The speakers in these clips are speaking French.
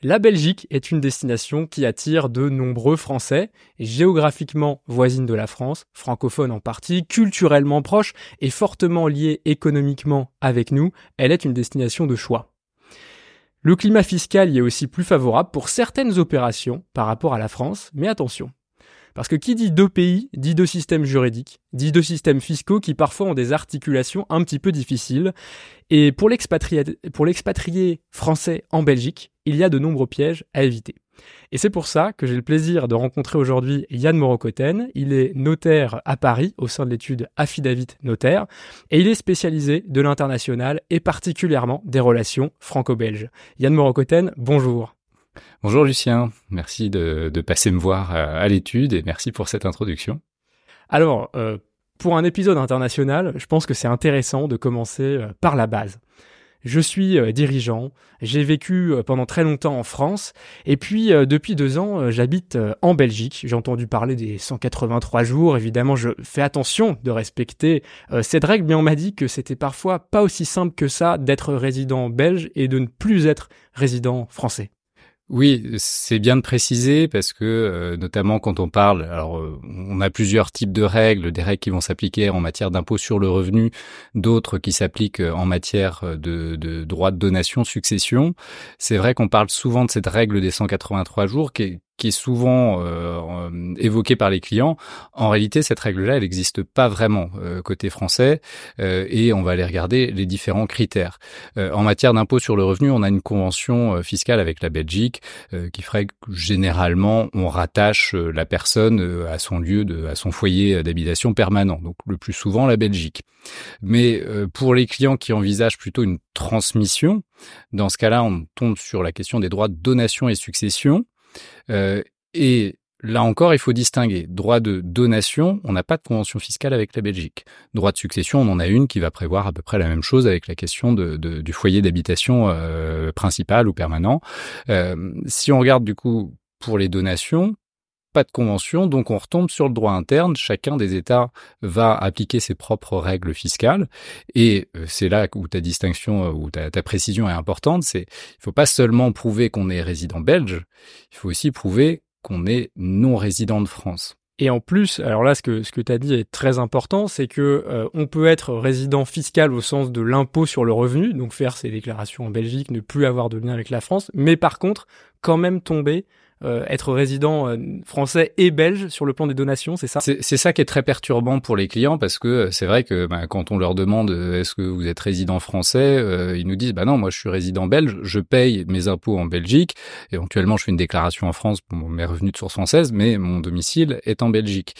La Belgique est une destination qui attire de nombreux Français, géographiquement voisine de la France, francophone en partie, culturellement proche et fortement liée économiquement avec nous, elle est une destination de choix. Le climat fiscal y est aussi plus favorable pour certaines opérations par rapport à la France, mais attention, parce que qui dit deux pays, dit deux systèmes juridiques, dit deux systèmes fiscaux qui parfois ont des articulations un petit peu difficiles. Et pour l'expatrié français en Belgique, il y a de nombreux pièges à éviter. Et c'est pour ça que j'ai le plaisir de rencontrer aujourd'hui Yann Morokoten. Il est notaire à Paris au sein de l'étude Affidavit Notaire et il est spécialisé de l'international et particulièrement des relations franco-belges. Yann Morokoten, bonjour. Bonjour Lucien, merci de, passer me voir à, l'étude et merci pour cette introduction. Alors, euh, pour un épisode international, je pense que c'est intéressant de commencer euh, par la base. Je suis euh, dirigeant, j'ai vécu pendant très longtemps en France, et puis depuis deux ans, j'habite en Belgique. J'ai entendu parler des 183 jours, évidemment je fais attention de respecter cette règle, mais on m'a dit que c'était parfois pas aussi simple que ça d'être résident belge et de ne plus être résident français. Oui, c'est bien de préciser parce que euh, notamment quand on parle, alors euh, on a plusieurs types de règles, des règles qui vont s'appliquer en matière d'impôt sur le revenu, d'autres qui s'appliquent en matière de, de droit de donation, succession. C'est vrai qu'on parle souvent de cette règle des 183 jours qui qui est souvent euh, évoquée par les clients. En réalité, cette règle-là, elle n'existe pas vraiment euh, côté français euh, et on va aller regarder les différents critères. Euh, en matière d'impôt sur le revenu, on a une convention fiscale avec la Belgique qui ferait que généralement on rattache la personne à son lieu de, à son foyer d'habitation permanent. Donc le plus souvent la Belgique. Mais pour les clients qui envisagent plutôt une transmission, dans ce cas-là, on tombe sur la question des droits de donation et succession. Euh, et Là encore, il faut distinguer. Droit de donation, on n'a pas de convention fiscale avec la Belgique. Droit de succession, on en a une qui va prévoir à peu près la même chose avec la question du foyer d'habitation euh, principal ou permanent. Euh, si on regarde du coup pour les donations, pas de convention, donc on retombe sur le droit interne. Chacun des États va appliquer ses propres règles fiscales, et c'est là où ta distinction, où ta, ta précision est importante. C'est il faut pas seulement prouver qu'on est résident belge, il faut aussi prouver qu'on est non résident de France. Et en plus, alors là, ce que, ce que tu as dit est très important, c'est que euh, on peut être résident fiscal au sens de l'impôt sur le revenu, donc faire ses déclarations en Belgique, ne plus avoir de lien avec la France, mais par contre, quand même tomber euh, être résident euh, français et belge sur le plan des donations, c'est ça? C'est ça qui est très perturbant pour les clients parce que euh, c'est vrai que bah, quand on leur demande est-ce que vous êtes résident français, ils nous disent bah non, moi je suis résident belge, je paye mes impôts en Belgique, éventuellement je fais une déclaration en France pour mes revenus de source française, mais mon domicile est en Belgique.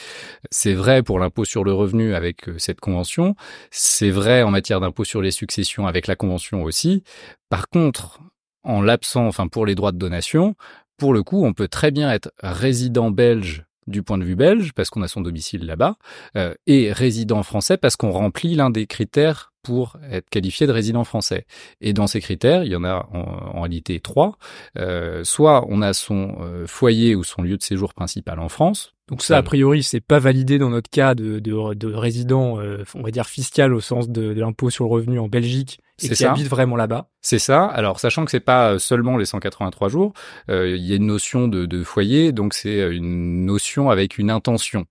C'est vrai pour l'impôt sur le revenu avec cette convention, c'est vrai en matière d'impôt sur les successions avec la convention aussi. Par contre, en l'absent, enfin pour les droits de donation, pour le coup, on peut très bien être résident belge du point de vue belge, parce qu'on a son domicile là-bas, euh, et résident français parce qu'on remplit l'un des critères pour être qualifié de résident français. Et dans ces critères, il y en a en, réalité trois. Euh, soit on a son euh, foyer ou son lieu de séjour principal en France, donc ça, a priori, c'est pas validé dans notre cas de, de, de résident, euh, on va dire fiscal au sens de, de l'impôt sur le revenu en Belgique et qui ça. habite vraiment là-bas. C'est ça. Alors, sachant que c'est pas seulement les 183 jours, euh, il y a une notion de, de foyer, donc c'est une notion avec une intention.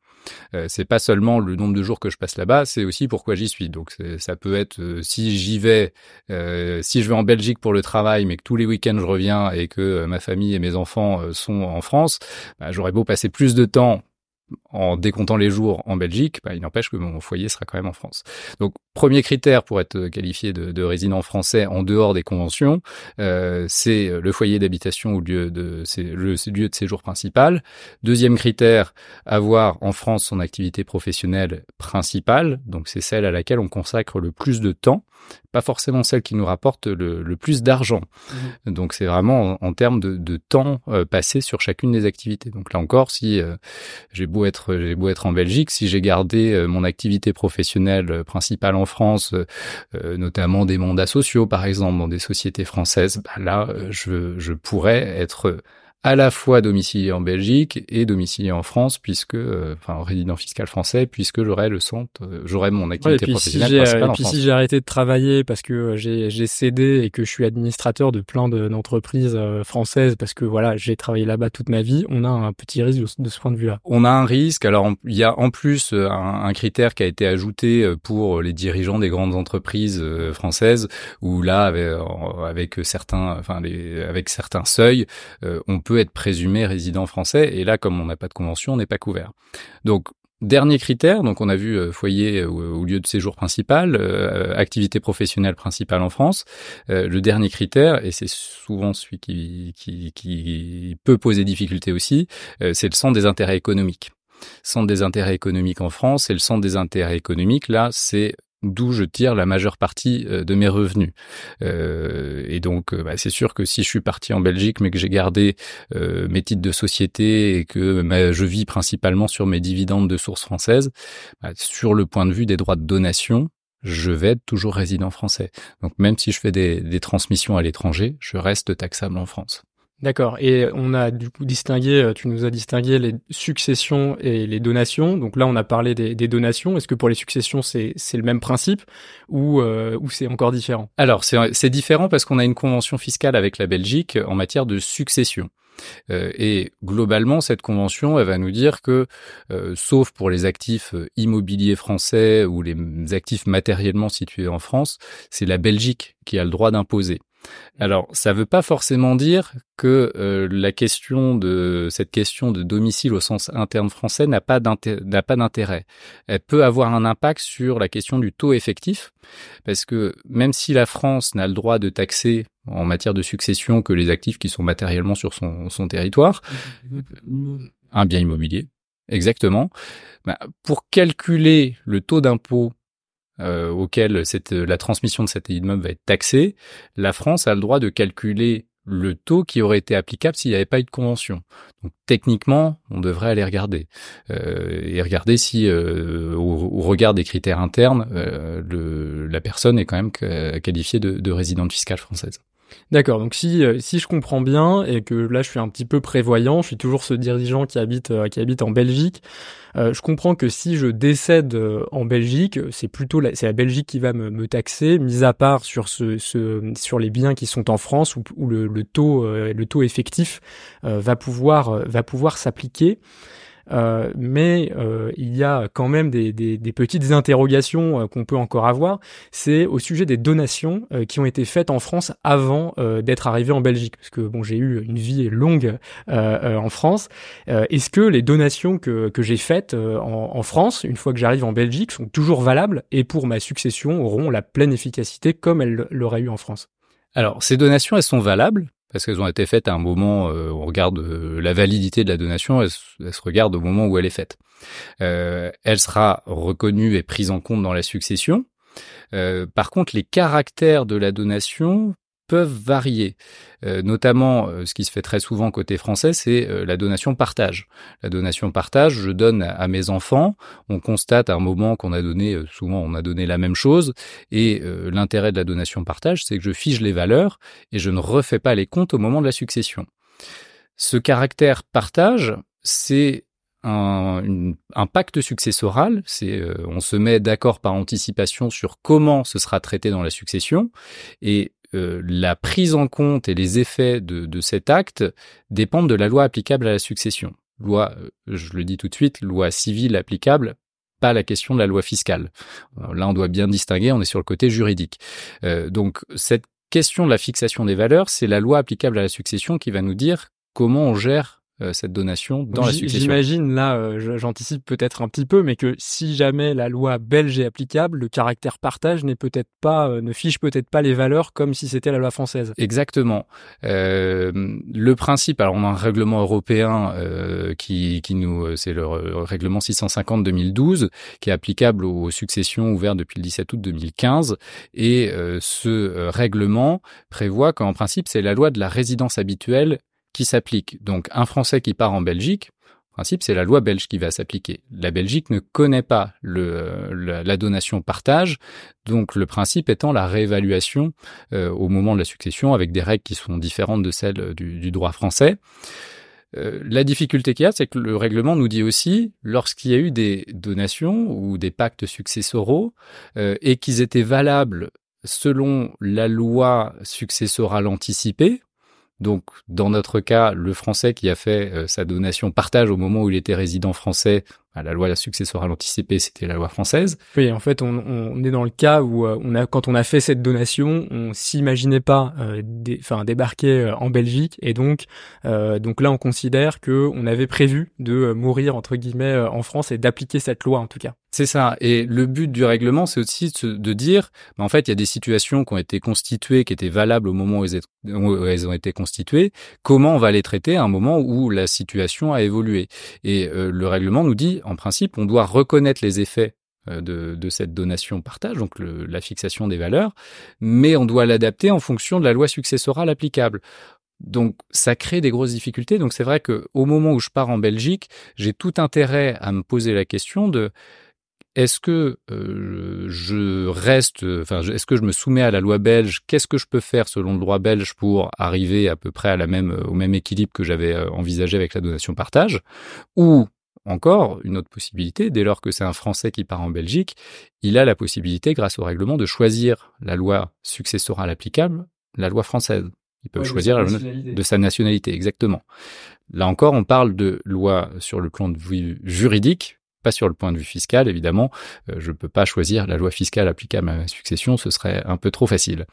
Euh, c'est pas seulement le nombre de jours que je passe là-bas, c'est aussi pourquoi j'y suis. Donc ça peut être euh, si j'y vais, euh, si je vais en Belgique pour le travail, mais que tous les week-ends je reviens et que ma famille et mes enfants sont en France, bah, j'aurais beau passer plus de temps en décomptant les jours en Belgique, bah, il n'empêche que mon foyer sera quand même en France. Donc, premier critère pour être qualifié de, de résident français en dehors des conventions, euh, c'est le foyer d'habitation ou lieu de, le lieu de séjour principal. Deuxième critère, avoir en France son activité professionnelle principale, donc c'est celle à laquelle on consacre le plus de temps pas forcément celle qui nous rapporte le, plus d'argent. Mmh. Donc c'est vraiment en, termes de, temps euh, passé sur chacune des activités. Donc là encore, si euh, j'ai beau être j'ai beau être en Belgique, si j'ai gardé euh, mon activité professionnelle principale en France, notamment des mandats sociaux par exemple dans des sociétés françaises, bah là je, je pourrais être à la fois domicilié en Belgique et domicilié en France, puisque, euh, enfin, résident fiscal français, puisque j'aurais le centre, euh, j'aurais mon activité ouais, et puis professionnelle si j'ai, et puis si j'ai arrêté de travailler parce que euh, j'ai, j'ai cédé et que je suis administrateur de plein de, d'entreprises euh, françaises parce que voilà, j'ai travaillé là-bas toute ma vie, on a un petit risque de, de ce point de vue-là. On a un risque. Alors, il y a en plus euh, un, un critère qui a été ajouté pour les dirigeants des grandes entreprises françaises, où là, avec, avec certains, enfin, les, avec certains seuils, on peut être présumé résident français. Et là, comme on n'a pas de convention, on n'est pas couvert. Donc, Dernier critère, donc on a vu euh, foyer ou, ou lieu de séjour principal, euh, activité professionnelle principale en France. Euh, le dernier critère, et c'est souvent celui qui, qui, qui peut poser difficulté aussi, euh, c'est le centre des intérêts économiques. Centre des intérêts économiques en France et le centre des intérêts économiques, là, c'est d'où je tire la majeure partie euh, de mes revenus. Euh, et donc, euh, bah, c'est sûr que si je suis parti en Belgique, mais que j'ai gardé euh, mes titres de société et que bah, je vis principalement sur mes dividendes de source française, bah, sur le point de vue des droits de donation, je vais être toujours résident français. Donc, même si je fais des transmissions à l'étranger, je reste taxable en France. D'accord. Et on a du coup distingué, euh, tu nous as distingué les successions et les donations. Donc là, on a parlé des, donations. Est-ce que pour les successions, c'est le même principe ou euh, c'est encore différent? Alors, c'est différent parce qu'on a une convention fiscale avec la Belgique en matière de succession. Euh, et globalement, cette convention, elle va nous dire que, sauf pour les actifs immobiliers français ou les actifs matériellement situés en France, c'est la Belgique qui a le droit d'imposer. Alors, ça ne veut pas forcément dire que euh, la question de cette question de domicile au sens interne français n'a pas d'intérêt. Elle peut avoir un impact sur la question du taux effectif, parce que même si la France n'a le droit de taxer en matière de succession que les actifs qui sont matériellement sur son, son territoire, un bien immobilier, exactement. Bah, pour calculer le taux d'impôt euh, auquel cette, la transmission de cet immeuble va être taxée, la France a le droit de calculer le taux qui aurait été applicable s'il n'y avait pas eu de convention. Donc techniquement, on devrait aller regarder euh, et regarder si, euh, au, au, regard des critères internes, euh, le, la personne est quand même qualifiée de, de résidente fiscale française. D'accord. Donc si euh, si je comprends bien et que là je suis un petit peu prévoyant, je suis toujours ce dirigeant qui habite euh, qui habite en Belgique. Euh, je comprends que si je décède euh, en Belgique, c'est plutôt la, c'est la Belgique qui va me, me, taxer, mis à part sur ce, ce sur les biens qui sont en France où, où le, le, taux euh, le taux effectif va pouvoir va pouvoir s'appliquer. Euh, mais euh, il y a quand même des, des, des petites interrogations euh, qu'on peut encore avoir. C'est au sujet des donations euh, qui ont été faites en France avant d'être arrivé en Belgique, parce que bon, j'ai eu une vie longue en France. Est-ce que les donations que, que j'ai faites en, en, France, une fois que j'arrive en Belgique, sont toujours valables et pour ma succession auront la pleine efficacité comme elles l'auraient eu en France? Alors, ces donations, elles sont valables parce qu'elles ont été faites à un moment, euh, on regarde euh, la validité de la donation, elle, se regarde au moment où elle est faite. Euh, elle sera reconnue et prise en compte dans la succession. Euh, par contre, les caractères de la donation peuvent varier. Euh, notamment, euh, ce qui se fait très souvent côté français, c'est euh, la donation partage. La donation partage, je donne à, mes enfants. On constate à un moment qu'on a donné, euh, souvent on a donné la même chose. Et euh, l'intérêt de la donation partage, c'est que je fige les valeurs et je ne refais pas les comptes au moment de la succession. Ce caractère partage, c'est un, une, un, pacte successoral. C'est euh, on se met d'accord par anticipation sur comment ce sera traité dans la succession et euh, la prise en compte et les effets de, de, cet acte dépendent de la loi applicable à la succession. Loi, euh, je le dis tout de suite, loi civile applicable, pas la question de la loi fiscale. Là, on doit bien distinguer, on est sur le côté juridique. Euh, donc, cette question de la fixation des valeurs, c'est la loi applicable à la succession qui va nous dire comment on gère cette donation dans la succession. J'imagine là, euh, j'anticipe peut-être un petit peu, mais que si jamais la loi belge est applicable, le caractère partage n'est peut-être pas, euh, ne fiche peut-être pas les valeurs comme si c'était la loi française. Exactement. Euh, le principe, alors on a un règlement européen qui, qui nous, c'est le règlement 650-2012 qui est applicable aux successions ouvertes depuis le 17 août 2015, et ce règlement prévoit qu'en principe c'est la loi de la résidence habituelle qui s'applique. Donc un Français qui part en Belgique, principe, c'est la loi belge qui va s'appliquer. La Belgique ne connaît pas le, la, donation partage, donc le principe étant la réévaluation euh, au moment de la succession avec des règles qui sont différentes de celles du, du droit français. Euh, la difficulté qu'il y a, c'est que le règlement nous dit aussi, lorsqu'il y a eu des donations ou des pactes successoraux euh, et qu'ils étaient valables selon la loi successorale anticipée, donc, dans notre cas, le Français qui a fait euh, sa donation partage au moment où il était résident français la loi successorale anticipée, c'était la loi française. Oui, en fait, on, on est dans le cas où euh, on a, quand on a fait cette donation, on s'imaginait pas, euh, enfin, débarquer euh, en Belgique, et donc, euh, donc là, on considère que on avait prévu de mourir entre guillemets en France et d'appliquer cette loi en tout cas. C'est ça. Et le but du règlement, c'est aussi de dire, bah, en fait, il y a des situations qui ont été constituées, qui étaient valables au moment où elles, ont été constituées. Comment on va les traiter à un moment où la situation a évolué? Et le règlement nous dit, en principe, on doit reconnaître les effets euh, de, cette donation partage, donc la fixation des valeurs, mais on doit l'adapter en fonction de la loi successorale applicable. Donc ça crée des grosses difficultés. Donc c'est vrai que au moment où je pars en Belgique, j'ai tout intérêt à me poser la question de est-ce que euh, je reste, enfin, est-ce que je me soumets à la loi belge? Qu'est-ce que je peux faire selon le droit belge pour arriver à peu près à la même, au même équilibre que j'avais euh, envisagé avec la donation partage? Ou encore, une autre possibilité, dès lors que c'est un Français qui part en Belgique, il a la possibilité, grâce au règlement, de choisir la loi successorale applicable, la loi française. Il peut choisir de sa nationalité, exactement. Là encore, on parle de loi sur le plan de vue juridique, pas sur le point de vue fiscal, évidemment. Euh, je ne peux pas choisir la loi fiscale applicable à ma succession, ce serait un peu trop facile.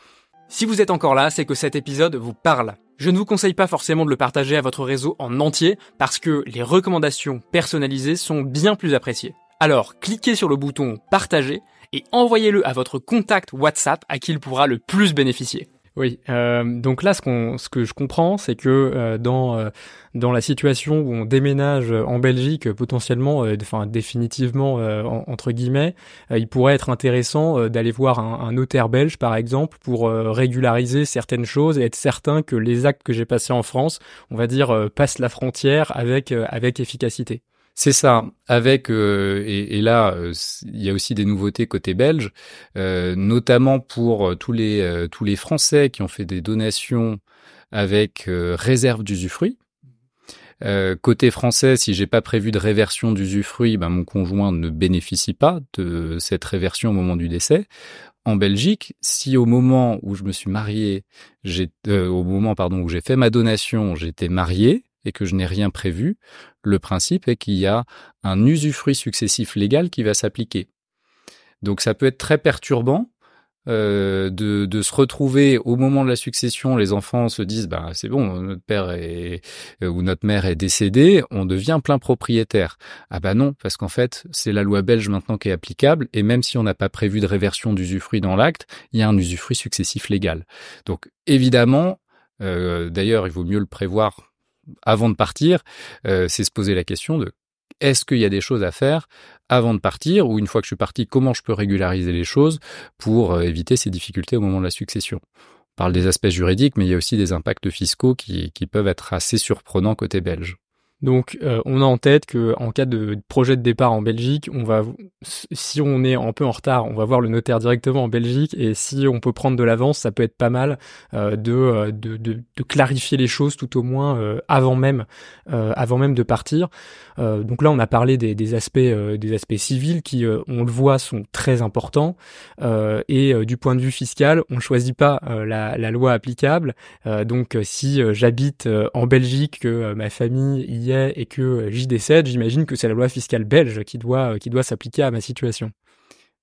Si vous êtes encore là, c'est que cet épisode vous parle. Je ne vous conseille pas forcément de le partager à votre réseau en entier parce que les recommandations personnalisées sont bien plus appréciées. Alors, cliquez sur le bouton partager et envoyez-le à votre contact WhatsApp à qui il pourra le plus bénéficier. Oui, euh, donc là, ce, ce que je comprends, c'est que euh, dans euh, dans la situation où on déménage en Belgique, potentiellement, enfin définitivement entre guillemets, il pourrait être intéressant d'aller voir un, un, notaire belge, par exemple, pour régulariser certaines choses et être certain que les actes que j'ai passés en France, on va dire, passent la frontière avec avec efficacité. C'est ça. Avec euh, et, là, euh, il y a aussi des nouveautés côté belge, euh, notamment pour tous les tous les Français qui ont fait des donations avec réserve d'usufruit. côté français, si j'ai pas prévu de réversion d'usufruit, ben mon conjoint ne bénéficie pas de cette réversion au moment du décès. En Belgique, si au moment où je me suis marié, j'ai au moment pardon où j'ai fait ma donation, j'étais marié, et que je n'ai rien prévu, le principe est qu'il y a un usufruit successif légal qui va s'appliquer. Donc ça peut être très perturbant euh, de, de, se retrouver au moment de la succession, les enfants se disent bah c'est bon, notre père est euh, ou notre mère est décédée, on devient plein propriétaire. Ah bah non, parce qu'en fait c'est la loi belge maintenant qui est applicable et même si on n'a pas prévu de réversion d'usufruit dans l'acte, il y a un usufruit successif légal. Donc évidemment, euh, d'ailleurs il vaut mieux le prévoir avant de partir, euh, c'est se poser la question de est-ce qu'il y a des choses à faire avant de partir ou une fois que je suis parti, comment je peux régulariser les choses pour euh, éviter ces difficultés au moment de la succession? On parle des aspects juridiques, mais il y a aussi des impacts fiscaux qui, qui peuvent être assez surprenants côté belge. Donc, euh, on a en tête que en cas de projet de départ en Belgique, on va, si on est un peu en retard, on va voir le notaire directement en Belgique, et si on peut prendre de l'avance, ça peut être pas mal euh, euh, de, clarifier les choses tout au moins avant même, avant même de partir. donc là, on a parlé des, des aspects, des aspects civils qui, on le voit, sont très importants. et du point de vue fiscal, on ne choisit pas la, la, loi applicable. donc, si j'habite en Belgique, que ma famille y et que j'y décède, j'imagine que c'est la loi fiscale belge qui doit, qui doit s'appliquer à ma situation.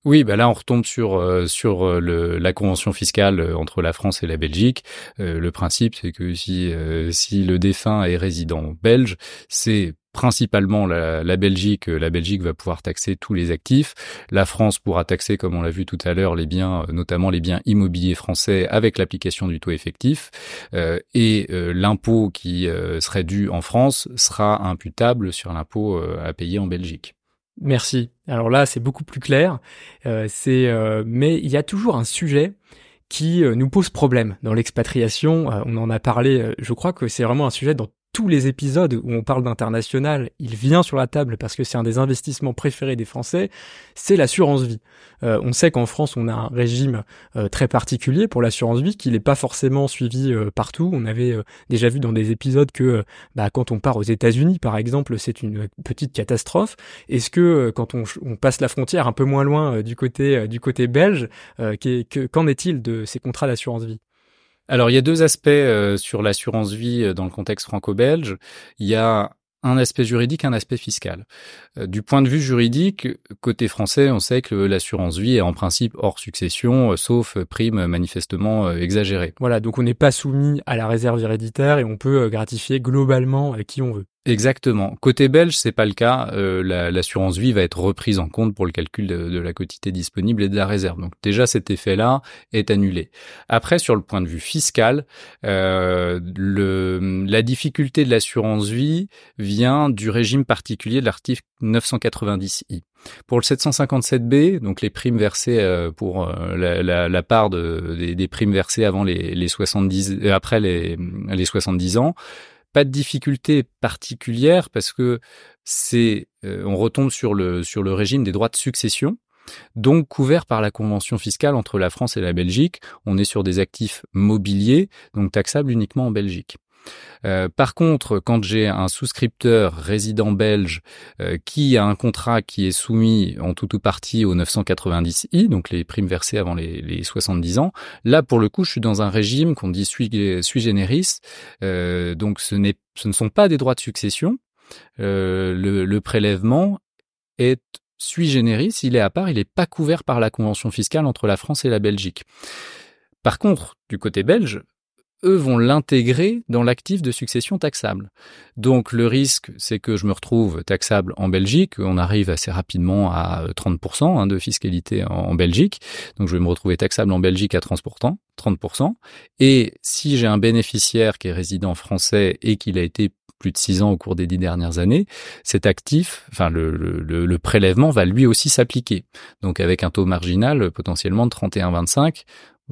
Oui, bah là on retombe sur euh, sur euh, la convention fiscale euh, entre la France et la Belgique. le principe c'est que si si le défunt est résident belge, c'est principalement la, la, Belgique. La Belgique va pouvoir taxer tous les actifs. La France pourra taxer, comme on l'a vu tout à l'heure, les biens, notamment les biens immobiliers français, avec l'application du taux effectif. et l'impôt qui serait dû en France sera imputable sur l'impôt à payer en Belgique. Merci. Alors là, c'est beaucoup plus clair. Euh, euh, mais il y a toujours un sujet qui euh, nous pose problème dans l'expatriation. on en a parlé. je crois que c'est vraiment un sujet dont tous les épisodes où on parle d'international, il vient sur la table parce que c'est un des investissements préférés des Français, c'est l'assurance vie. Euh, on sait qu'en France, on a un régime euh, très particulier pour l'assurance vie qui n'est pas forcément suivi euh, partout. On avait déjà vu dans des épisodes que bah, quand on part aux États-Unis, par exemple, c'est une petite catastrophe. Est-ce que quand on, passe la frontière un peu moins loin du côté du côté belge, qu'en est-il de ces contrats d'assurance vie? Alors il y a deux aspects sur l'assurance vie dans le contexte franco-belge. Il y a un aspect juridique, un aspect fiscal. Euh, du point de vue juridique, côté français, on sait que l'assurance vie est en principe hors succession, euh, sauf prime manifestement euh, exagérée. Voilà, donc on n'est pas soumis à la réserve héréditaire et on peut gratifier globalement qui on veut. Exactement. Côté belge, c'est pas le cas. Euh, l'assurance vie va être reprise en compte pour le calcul de, la quotité disponible et de la réserve. Donc déjà, cet effet-là est annulé. Après, sur le point de vue fiscal, euh, le, la difficulté de l'assurance vie vient du régime particulier de l'article 990i. Pour le 757B, donc les primes versées euh, pour euh, la, la, part de, des, primes versées avant les, les 70, euh, après les 70 ans, pas de difficulté particulière parce que c'est, euh, on retombe sur le, sur le régime des droits de succession. Donc couvert par la convention fiscale entre la France et la Belgique, on est sur des actifs mobiliers, donc taxables uniquement en Belgique. Euh, par contre, quand j'ai un souscripteur résident belge euh, qui a un contrat qui est soumis en tout ou partie au 990i, donc les primes versées avant les, les 70 ans, là pour le coup, je suis dans un régime qu'on dit sui, generis, euh, donc ce ne sont pas des droits de succession. Le, le, prélèvement est sui generis, il est à part, il n'est pas couvert par la convention fiscale entre la France et la Belgique. Par contre, du côté belge, eux vont l'intégrer dans l'actif de succession taxable. Donc le risque, c'est que je me retrouve taxable en Belgique. On arrive assez rapidement à 30% hein, de fiscalité en, Belgique. Donc je vais me retrouver taxable en Belgique à 30%. 30%. Et si j'ai un bénéficiaire qui est résident français et qu'il a été plus de 6 ans au cours des dix dernières années, cet actif, enfin le, le, le prélèvement va lui aussi s'appliquer. Donc avec un taux marginal potentiellement de 31,25,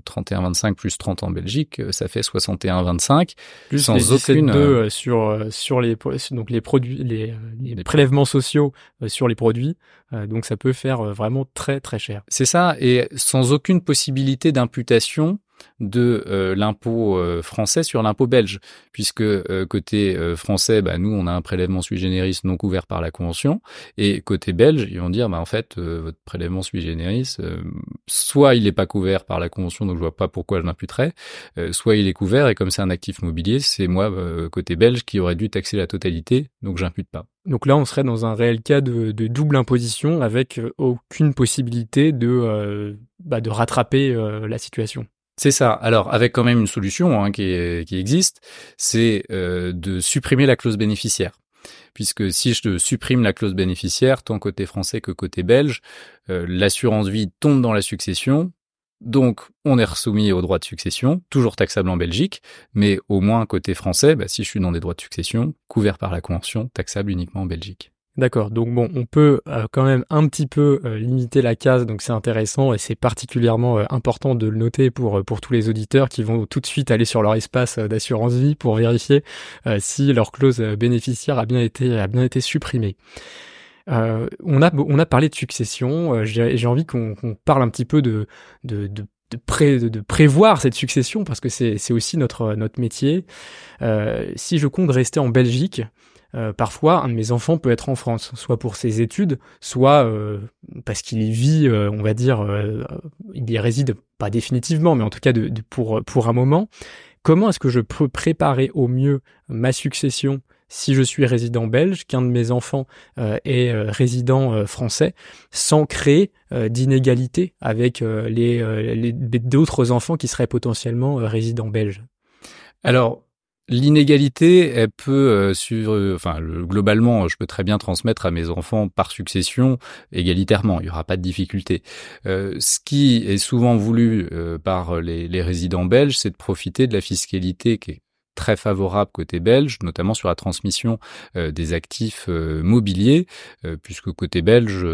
31-25 plus 30 en Belgique, euh, ça fait 61-25. Plus sans aucune euh, sur euh, sur les donc les produits les, les prélèvements sociaux sur les produits. donc ça peut faire vraiment très très cher. C'est ça et sans aucune possibilité d'imputation de euh, l'impôt euh, français sur l'impôt belge, puisque euh, côté français, bah, nous, on a un prélèvement sui generis non couvert par la convention, et côté belge, ils vont dire, bah, en fait, votre prélèvement sui generis, soit il n'est pas couvert par la convention, donc je vois pas pourquoi je l'imputerais, soit il est couvert, et comme c'est un actif mobilier, c'est moi, côté belge, qui aurait dû taxer la totalité, donc j'impute pas. Donc là, on serait dans un réel cas de, double imposition avec aucune possibilité de, bah, de rattraper la situation. C'est ça. Alors, avec quand même une solution hein, qui, existe, c'est euh, de supprimer la clause bénéficiaire. Puisque si je supprime la clause bénéficiaire, tant côté français que côté belge, euh, l'assurance vie tombe dans la succession. Donc, on est soumis aux droits de succession, toujours taxable en Belgique, mais au moins côté français, bah, si je suis dans des droits de succession, couvert par la convention, taxable uniquement en Belgique. D'accord, donc bon, on peut euh, quand même un petit peu euh, limiter la case, donc c'est intéressant et c'est particulièrement euh, important de le noter pour pour tous les auditeurs qui vont tout de suite aller sur leur espace d'assurance vie pour vérifier si leur clause bénéficiaire a bien été a bien été supprimée. on a on a parlé de succession, j'ai envie qu'on parle un petit peu de de, de de, pré, de, prévoir cette succession parce que c'est aussi notre notre métier. si je compte rester en Belgique, euh, parfois un de mes enfants peut être en France, soit pour ses études, soit euh, parce qu'il y vit, euh, on va dire, il y réside pas définitivement, mais en tout cas de, pour pour un moment. Comment est-ce que je peux préparer au mieux ma succession si je suis résident belge, qu'un de mes enfants est résident français, sans créer d'inégalité avec les d'autres enfants qui seraient potentiellement résidents belges? Alors, L'inégalité, elle peut euh, sur, euh, enfin, globalement, je peux très bien transmettre à mes enfants par succession égalitairement. Il y aura pas de difficulté. Euh, ce qui est souvent voulu par les, les, résidents belges, c'est de profiter de la fiscalité qui est très favorable côté belge, notamment sur la transmission des actifs mobiliers, puisque côté belge,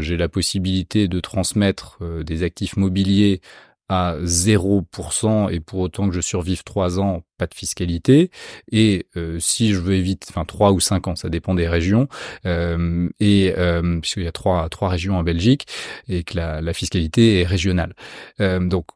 j'ai la possibilité de transmettre des actifs mobiliers à 0% et pour autant que je survive 3 ans, pas de fiscalité. Et euh, si je veux éviter, enfin 3 ou 5 ans, ça dépend des régions, euh, et euh, puisqu'il y a trois, trois régions en Belgique et que la, la fiscalité est régionale. Euh, donc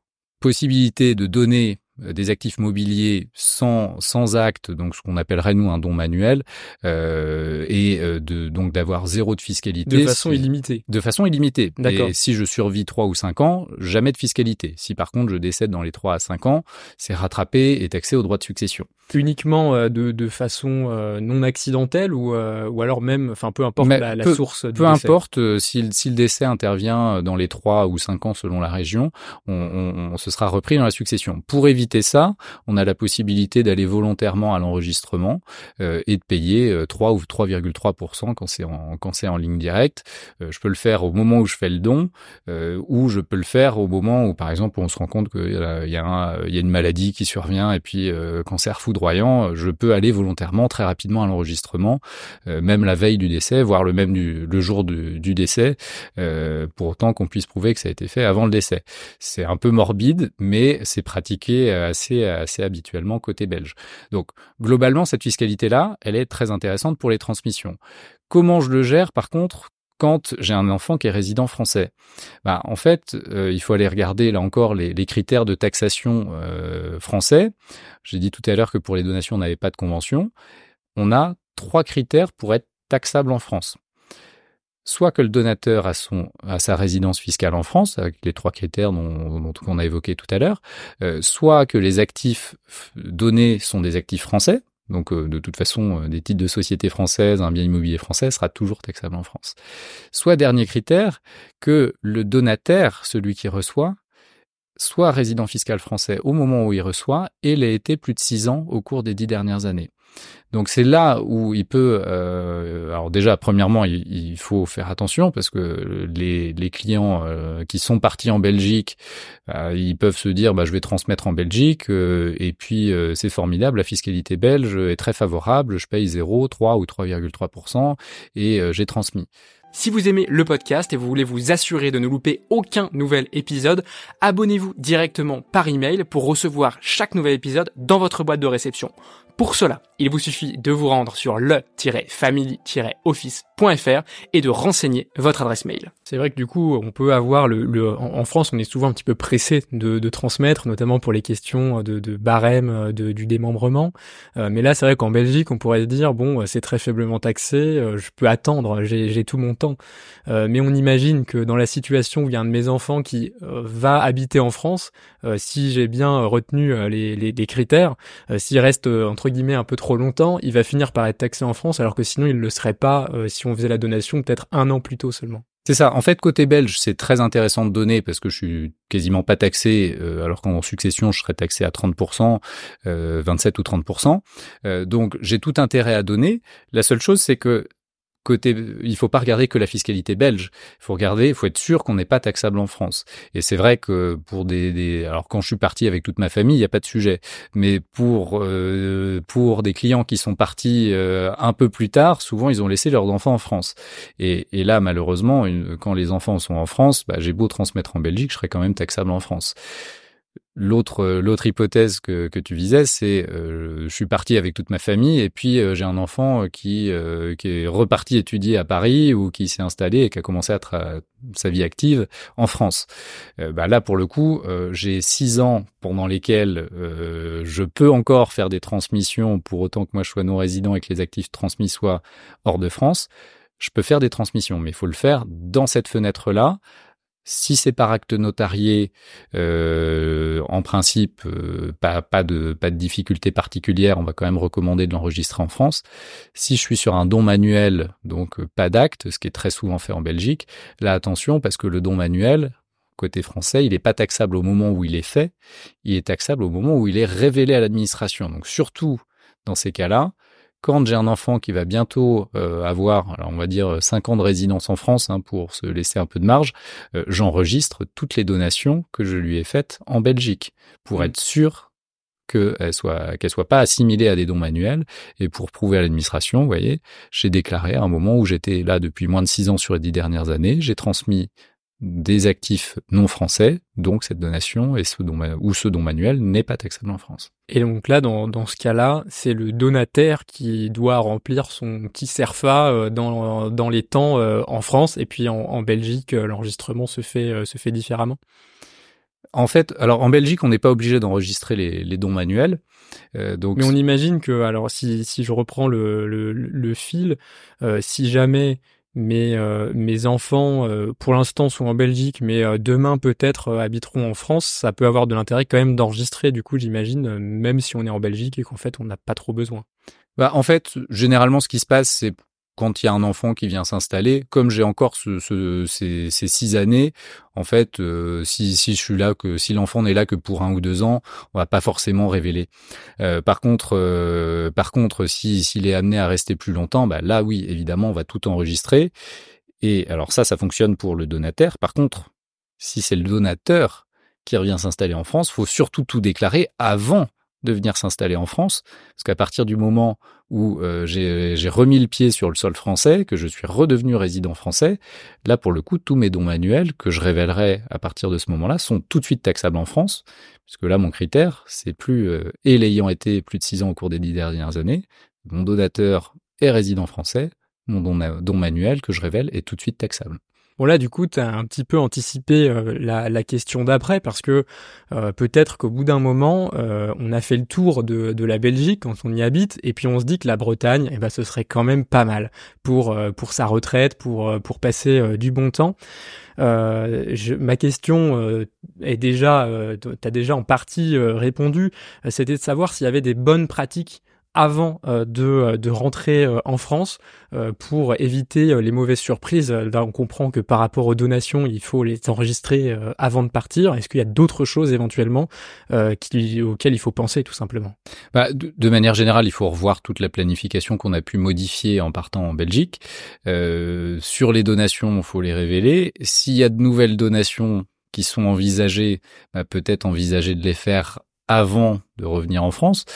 possibilité de donner des actifs mobiliers sans sans acte, donc ce qu'on appellerait nous un don manuel, euh, et euh, de donc d'avoir zéro de fiscalité de façon illimitée. De façon illimitée. Et si je survis trois ou cinq ans, jamais de fiscalité. Si par contre je décède dans les trois à cinq ans, c'est rattrapé et taxé au droit de succession uniquement euh, de, de façon euh, non accidentelle ou, euh, ou alors même, enfin peu importe la, la source du Peu importe si, si, le décès intervient dans les trois ou cinq ans selon la région, on, on, on, se sera repris dans la succession. Pour éviter ça, on a la possibilité d'aller volontairement à l'enregistrement et de payer 3 ou 3,3% quand c'est en, quand c'est en ligne directe. je peux le faire au moment où je fais le don ou je peux le faire au moment où, par exemple, on se rend compte qu'il y, a un, y a une maladie qui survient et puis cancer foudre je peux aller volontairement très rapidement à l'enregistrement, euh, même la veille du décès, voire le même du, le jour du, du décès, euh, pour autant qu'on puisse prouver que ça a été fait avant le décès. C'est un peu morbide, mais c'est pratiqué assez habituellement côté belge. Donc globalement, cette fiscalité-là, elle est très intéressante pour les transmissions. Comment je le gère, par contre, quand j'ai un enfant qui est résident français? Bah, En fait, euh, il faut aller regarder là encore les, les critères de taxation euh, français. J'ai dit tout à l'heure que pour les donations, on n'avait pas de convention. On a trois critères pour être taxable en France. Soit que le donateur a, son, a sa résidence fiscale en France, avec les trois critères dont, dont on a évoqué tout à l'heure, euh, soit que les actifs donnés sont des actifs français, donc euh, de toute façon, euh, des titres de société française, un bien immobilier français sera toujours taxable en France. Soit dernier critère, que le donataire, celui qui reçoit, soit résident fiscal français au moment où il reçoit et l'ait été plus de six ans au cours des dix dernières années. Donc c'est là où il peut. Euh, alors déjà, premièrement, il, faut faire attention parce que les, clients euh, qui sont partis en Belgique, euh, ils peuvent se dire, bah, je vais transmettre en Belgique euh, et puis c'est formidable, la fiscalité belge est très favorable, je paye 0, 3 ou 3,3% et j'ai transmis. Si vous aimez le podcast et vous voulez vous assurer de ne louper aucun nouvel épisode, abonnez-vous directement par email pour recevoir chaque nouvel épisode dans votre boîte de réception. Pour cela, il vous suffit de vous rendre sur et de renseigner votre adresse mail. C'est vrai que du coup, on peut avoir le, en France, on est souvent un petit peu pressé de, transmettre, notamment pour les questions de, de barème de, du démembrement. Euh, mais là, c'est vrai qu'en Belgique, on pourrait se dire bon, c'est très faiblement taxé, euh, je peux attendre, j'ai tout mon temps. Euh, mais on imagine que dans la situation où il y a un de mes enfants qui va habiter en France, si j'ai bien retenu les, les, les critères, s'il reste entre guillemets un peu trop longtemps, il va finir par être taxé en France, alors que sinon il ne le serait pas euh, si faisait la donation peut-être un an plus tôt seulement. C'est ça. En fait, côté belge, c'est très intéressant de donner parce que je suis quasiment pas taxé, euh, alors qu'en succession, je serais taxé à 30%, 27 euh, ou 30%. donc, j'ai tout intérêt à donner. La seule chose, c'est que côté, il faut pas regarder que la fiscalité belge. Il faut regarder, il faut être sûr qu'on n'est pas taxable en France. Et c'est vrai que pour des, des, alors quand je suis parti avec toute ma famille, il n'y a pas de sujet. Mais pour euh, pour des clients qui sont partis euh, un peu plus tard, souvent ils ont laissé leurs enfants en France. Et, et là, malheureusement, quand les enfants sont en France, bah, j'ai beau transmettre en Belgique, je serai quand même taxable en France. L'autre l'autre hypothèse que, tu visais, c'est euh, je suis parti avec toute ma famille et puis euh, j'ai un enfant qui euh, qui est reparti étudier à Paris ou qui s'est installé et qui a commencé à sa vie active en France. bah là pour le coup, j'ai six ans pendant lesquels je peux encore faire des transmissions pour autant que moi je sois non résident et que les actifs transmis soient hors de France. Je peux faire des transmissions, mais il faut le faire dans cette fenêtre là si c'est par acte notarié, euh, en principe, euh, pas, de, pas de difficulté particulière, on va quand même recommander de l'enregistrer en France. Si je suis sur un don manuel, donc euh, pas d'acte, ce qui est très souvent fait en Belgique, là attention parce que le don manuel, côté français, il n'est pas taxable au moment où il est fait, il est taxable au moment où il est révélé à l'administration. Donc surtout dans ces cas-là, quand j'ai un enfant qui va bientôt euh, avoir, alors on va dire 5 ans de résidence en France hein, pour se laisser un peu de marge, euh, j'enregistre toutes les donations que je lui ai faites en Belgique pour mmh. être sûr qu'elle soit qu'elle soit pas assimilée à des dons manuels et pour prouver à l'administration, vous voyez, j'ai déclaré à un moment où j'étais là depuis moins de 6 ans sur les 10 dernières années, j'ai transmis des actifs non français, donc cette donation et ce don, ou ce don manuel n'est pas taxable en France. Et donc là, dans, dans ce cas-là, c'est le donataire qui doit remplir son petit CERFA euh, dans, dans les temps euh, en France, et puis en, en Belgique, euh, l'enregistrement se fait, se fait différemment. En fait, alors en Belgique, on n'est pas obligé d'enregistrer les, les, dons manuels. donc... Mais on imagine que, alors si, si je reprends le, le, le fil, si jamais mes, euh, mes enfants, euh, pour l'instant, sont en Belgique, mais euh, demain peut-être habiteront en France. Ça peut avoir de l'intérêt quand même d'enregistrer, du coup, j'imagine, même si on est en Belgique et qu'en fait, on n'a pas trop besoin. Bah, en fait, généralement, ce qui se passe, c'est quand il y a un enfant qui vient s'installer, comme j'ai encore ce, ce, ces, six années, en fait, euh, si, si je suis là que si l'enfant n'est là que pour un ou deux ans, on va pas forcément révéler. Euh, par contre, euh, par contre, si s'il est amené à rester plus longtemps, bah là oui, évidemment, on va tout enregistrer. Et alors ça, ça fonctionne pour le donataire. Par contre, si c'est le donateur qui revient s'installer en France, faut surtout tout déclarer avant de venir s'installer en France, parce qu'à partir du moment où euh, j'ai remis le pied sur le sol français, que je suis redevenu résident français, là pour le coup, tous mes dons manuels que je révélerai à partir de ce moment-là sont tout de suite taxables en France, puisque là mon critère, c'est plus, euh, et l'ayant été plus de six ans au cours des dix dernières années, mon donateur est résident français, mon don, don manuel que je révèle est tout de suite taxable. Bon là, du coup, tu as un petit peu anticipé euh, la, question d'après parce que euh, peut-être qu'au bout d'un moment, euh, on a fait le tour de, la Belgique quand on y habite et puis on se dit que la Bretagne, eh ben, ce serait quand même pas mal pour pour sa retraite, pour pour passer du bon temps. Ma question est déjà, tu as déjà en partie répondu. C'était de savoir s'il y avait des bonnes pratiques avant euh, de, euh, de rentrer euh, en France pour éviter les mauvaises surprises. Là, on comprend que par rapport aux donations, il faut les enregistrer avant de partir. Est-ce qu'il y a d'autres choses éventuellement auxquelles il faut penser tout simplement? Bah, de, manière générale, il faut revoir toute la planification qu'on a pu modifier en partant en Belgique. sur les donations, il faut les révéler. S'il y a de nouvelles donations qui sont envisagées, bah, peut-être envisager de les faire avant de revenir en France,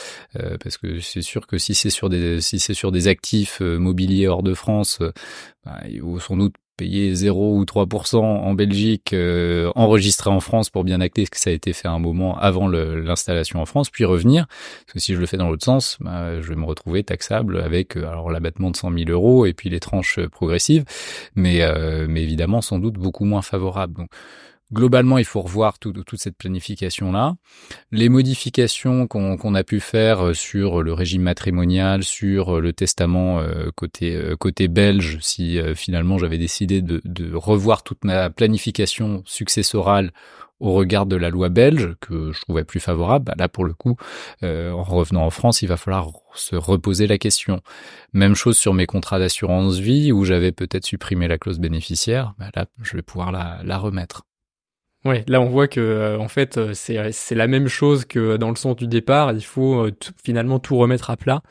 euh, parce que c'est sûr que si c'est sur des si c'est sur des actifs euh, mobiliers hors de France, euh, bah, il faut sans doute payer 0 ou 3% en Belgique, enregistrer en France pour bien acter que ça a été fait un moment avant l'installation en France, puis revenir. Parce que si je le fais dans l'autre sens, bah, je vais me retrouver taxable avec alors l'abattement de 100 000 euros et puis les tranches progressives, mais, mais évidemment sans doute beaucoup moins favorable. Donc, Globalement, il faut revoir toute cette planification-là. Les modifications qu'on a pu faire euh, sur le régime matrimonial, sur euh, le testament euh, côté, belge, si finalement j'avais décidé de, revoir toute ma planification successorale au regard de la loi belge, que je trouvais plus favorable, bah là pour le coup, en revenant en France, il va falloir se reposer la question. Même chose sur mes contrats d'assurance vie, où j'avais peut-être supprimé la clause bénéficiaire, bah là je vais pouvoir la remettre. Ouais, là on voit que euh, en fait euh, c'est c'est la même chose que dans le sens du départ. Il faut euh, finalement tout remettre à plat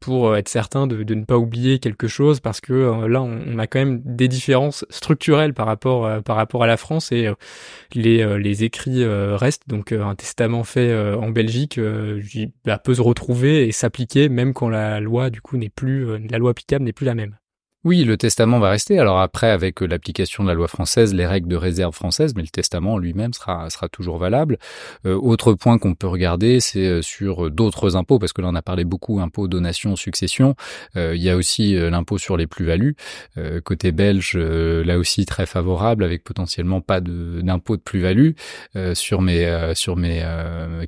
pour être certain de, de, ne pas oublier quelque chose parce que là on, a quand même des différences structurelles par rapport par rapport à la France et les les écrits restent donc un testament fait en Belgique bah, peut se retrouver et s'appliquer même quand la loi du coup n'est plus la loi applicable n'est plus la même. Oui, le testament va rester. Alors après, avec euh, l'application de la loi française, les règles de réserve française, mais le testament lui-même sera, sera toujours valable. Euh, autre point qu'on peut regarder, c'est euh, sur d'autres impôts, parce que là on a parlé beaucoup impôts, donations, succession. il y a aussi l'impôt sur les plus-values. côté belge, là aussi très favorable, avec potentiellement pas d'impôt de, plus-value sur mes sur mes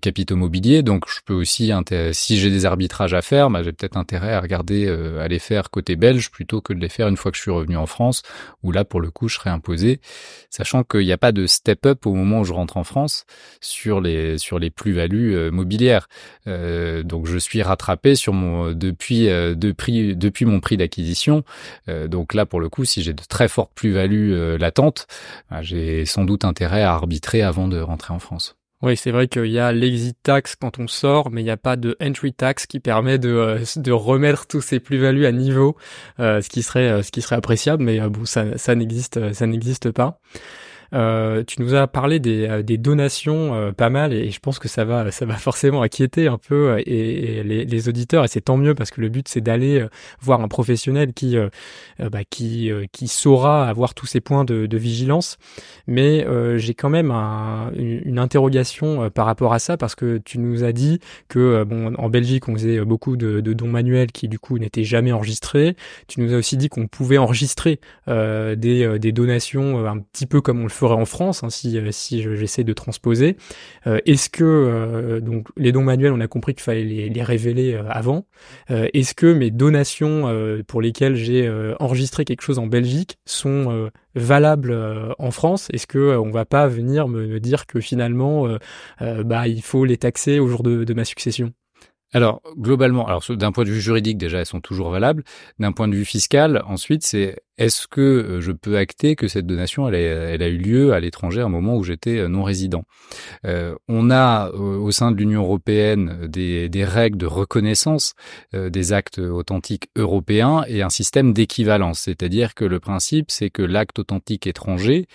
capitaux mobiliers. Donc je peux aussi, si j'ai des arbitrages à faire, bah, j'ai peut-être intérêt à regarder à les faire côté belge plutôt que de les faire une fois que je suis revenu en France, où là, pour le coup, je serai imposé, sachant qu'il n'y a pas de step-up au moment où je rentre en France sur les, sur les plus-values euh, mobilières. Euh, donc, je suis rattrapé sur mon, depuis, euh, de prix, depuis mon prix d'acquisition. donc là, pour le coup, si j'ai de très fortes plus-values latentes, bah, j'ai sans doute intérêt à arbitrer avant de rentrer en France. Oui, c'est vrai qu'il y a l'exit tax quand on sort, mais il n'y a pas de entry tax qui permet de, euh, de remettre tous ces plus-values à niveau, euh, ce qui serait euh, ce qui serait appréciable, mais bon, ça, ça n'existe ça n'existe pas. Euh, tu nous as parlé des, des donations pas mal et, je pense que ça va ça va forcément inquiéter un peu et, les, les, auditeurs et c'est tant mieux parce que le but c'est d'aller voir un professionnel qui bah, qui qui saura avoir tous ces points de, de vigilance. Mais j'ai quand même un, une, interrogation par rapport à ça parce que tu nous as dit que bon en Belgique on faisait beaucoup de, de dons manuels qui du coup n'étaient jamais enregistrés. Tu nous as aussi dit qu'on pouvait enregistrer euh, des, euh, des, donations euh, un petit peu comme on le ferait en France, hein, si, si j'essaie de transposer. Est-ce que donc les dons manuels, on a compris qu'il fallait les, révéler avant. Est-ce que mes donations pour lesquelles j'ai enregistré quelque chose en Belgique sont valables en France? Est-ce que on va pas venir me, dire que finalement, bah il faut les taxer au jour de ma succession? Alors globalement, alors d'un point de vue juridique déjà, elles sont toujours valables. D'un point de vue fiscal, ensuite, c'est est-ce que euh, je peux acter que cette donation, elle, a eu lieu à l'étranger à un moment où j'étais euh, non résident euh, On a au sein de l'Union européenne des, règles de reconnaissance des actes authentiques européens et un système d'équivalence, c'est-à-dire que le principe, c'est que l'acte authentique étranger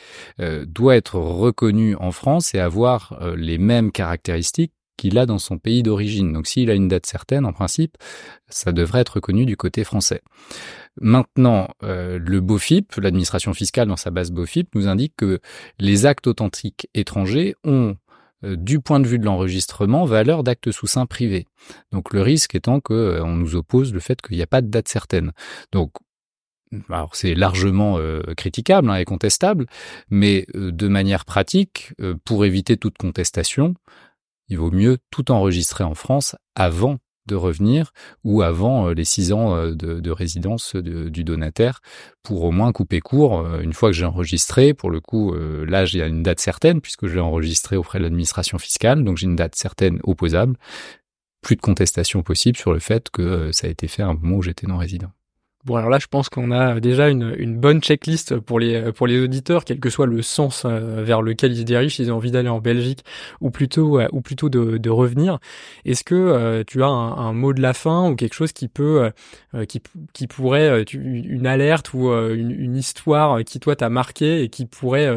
doit être reconnu en France et avoir les mêmes caractéristiques qu'il a dans son pays d'origine. Donc s'il a une date certaine, en principe, ça devrait être reconnu du côté français. Maintenant, euh, le BOFIP, l'administration fiscale dans sa base BOFIP, nous indique que les actes authentiques étrangers ont euh, du point de vue de l'enregistrement, valeur d'actes sous sein privés. Donc le risque étant qu'on euh, nous oppose le fait qu'il n'y a pas de date certaine. Donc c'est largement critiquable hein, et contestable, mais de manière pratique, pour éviter toute contestation, il vaut mieux tout enregistrer en France avant de revenir ou avant euh, les six ans euh, de, résidence du donataire pour au moins couper court euh, une fois que j'ai enregistré. Pour le coup, là, j'ai une date certaine puisque je l'ai enregistré auprès de l'administration fiscale, donc j'ai une date certaine opposable. Plus de contestation possible sur le fait que ça a été fait à un moment où j'étais non résident. Bon alors là je pense qu'on a déjà une, une, bonne checklist pour les pour les auditeurs, quel que soit le sens euh, vers lequel ils dirigent, s'ils ont envie d'aller en Belgique ou plutôt euh, ou plutôt de, de revenir. Est-ce que euh, tu as un, mot de la fin ou quelque chose qui peut qui, pourrait une alerte ou une, histoire qui toi t'a marqué et qui pourrait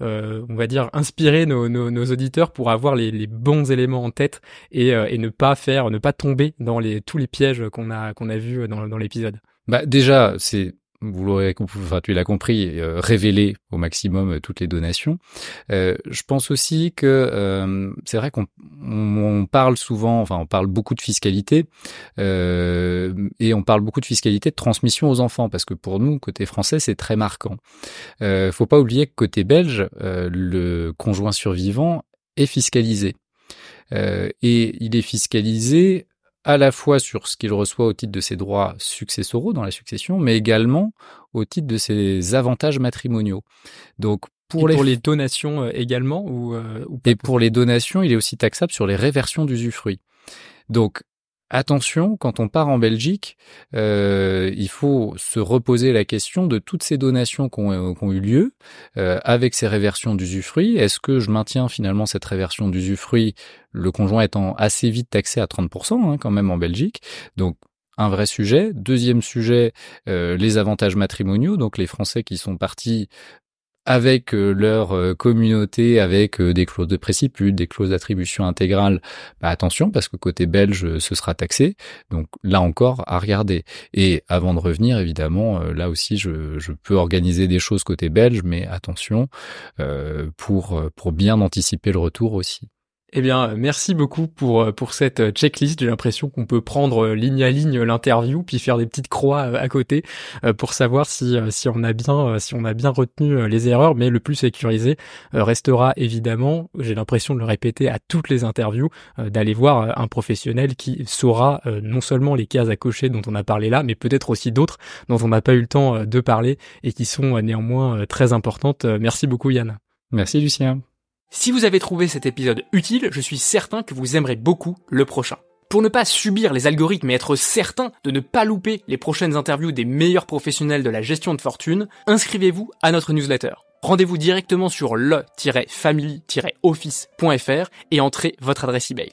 on va dire inspirer nos, nos, auditeurs pour avoir les, bons éléments en tête et, ne pas faire ne pas tomber dans les tous les pièges qu'on a qu'on a vu dans, dans l'épisode? Bah déjà, c'est vous l'aurez enfin tu l'as compris, euh, révéler au maximum euh, toutes les donations. Euh, je pense aussi que euh, c'est vrai qu'on on parle souvent, enfin on parle beaucoup de fiscalité et on parle beaucoup de fiscalité de transmission aux enfants parce que pour nous côté français c'est très marquant. faut pas oublier que côté belge le conjoint survivant est fiscalisé. et il est fiscalisé à la fois sur ce qu'il reçoit au titre de ses droits successoraux dans la succession, mais également au titre de ses avantages matrimoniaux. Donc pour, les... pour les donations euh, également ou, euh, ou Et pour les donations, il est aussi taxable sur les réversions d'usufruit. Donc Attention, quand on part en Belgique, euh, il faut se reposer la question de toutes ces donations qui ont, euh, eu lieu euh, avec ces réversions d'usufruit. Est-ce que je maintiens finalement cette réversion d'usufruit, le conjoint étant assez vite taxé à 30% hein, quand même en Belgique? Donc un vrai sujet. Deuxième sujet, les avantages matrimoniaux. Donc les Français qui sont partis avec euh, leur euh, communauté, avec euh, des clauses de préciput, des clauses d'attribution intégrale, bah attention parce que côté belge, ce sera taxé. Donc là encore, à regarder. Et avant de revenir, évidemment, là aussi, je, je peux organiser des choses côté belge, mais attention pour pour bien anticiper le retour aussi. Eh bien, merci beaucoup pour euh, pour cette euh, checklist. J'ai l'impression qu'on peut prendre euh, ligne à ligne l'interview puis faire des petites croix à côté pour savoir si si on a bien si on a bien retenu les erreurs. Mais le plus sécurisé restera évidemment, j'ai l'impression de le répéter à toutes les interviews, d'aller voir un professionnel qui saura non seulement les cases à cocher dont on a parlé là, mais peut-être aussi d'autres dont on n'a pas eu le temps de parler et qui sont néanmoins très importantes. Merci beaucoup Yann. Merci Lucien. Si vous avez trouvé cet épisode utile, je suis certain que vous aimerez beaucoup le prochain. Pour ne pas subir les algorithmes et être certain de ne pas louper les prochaines interviews des meilleurs professionnels de la gestion de fortune, inscrivez-vous à notre newsletter. Rendez-vous directement sur le-family-office.fr et entrez votre adresse email.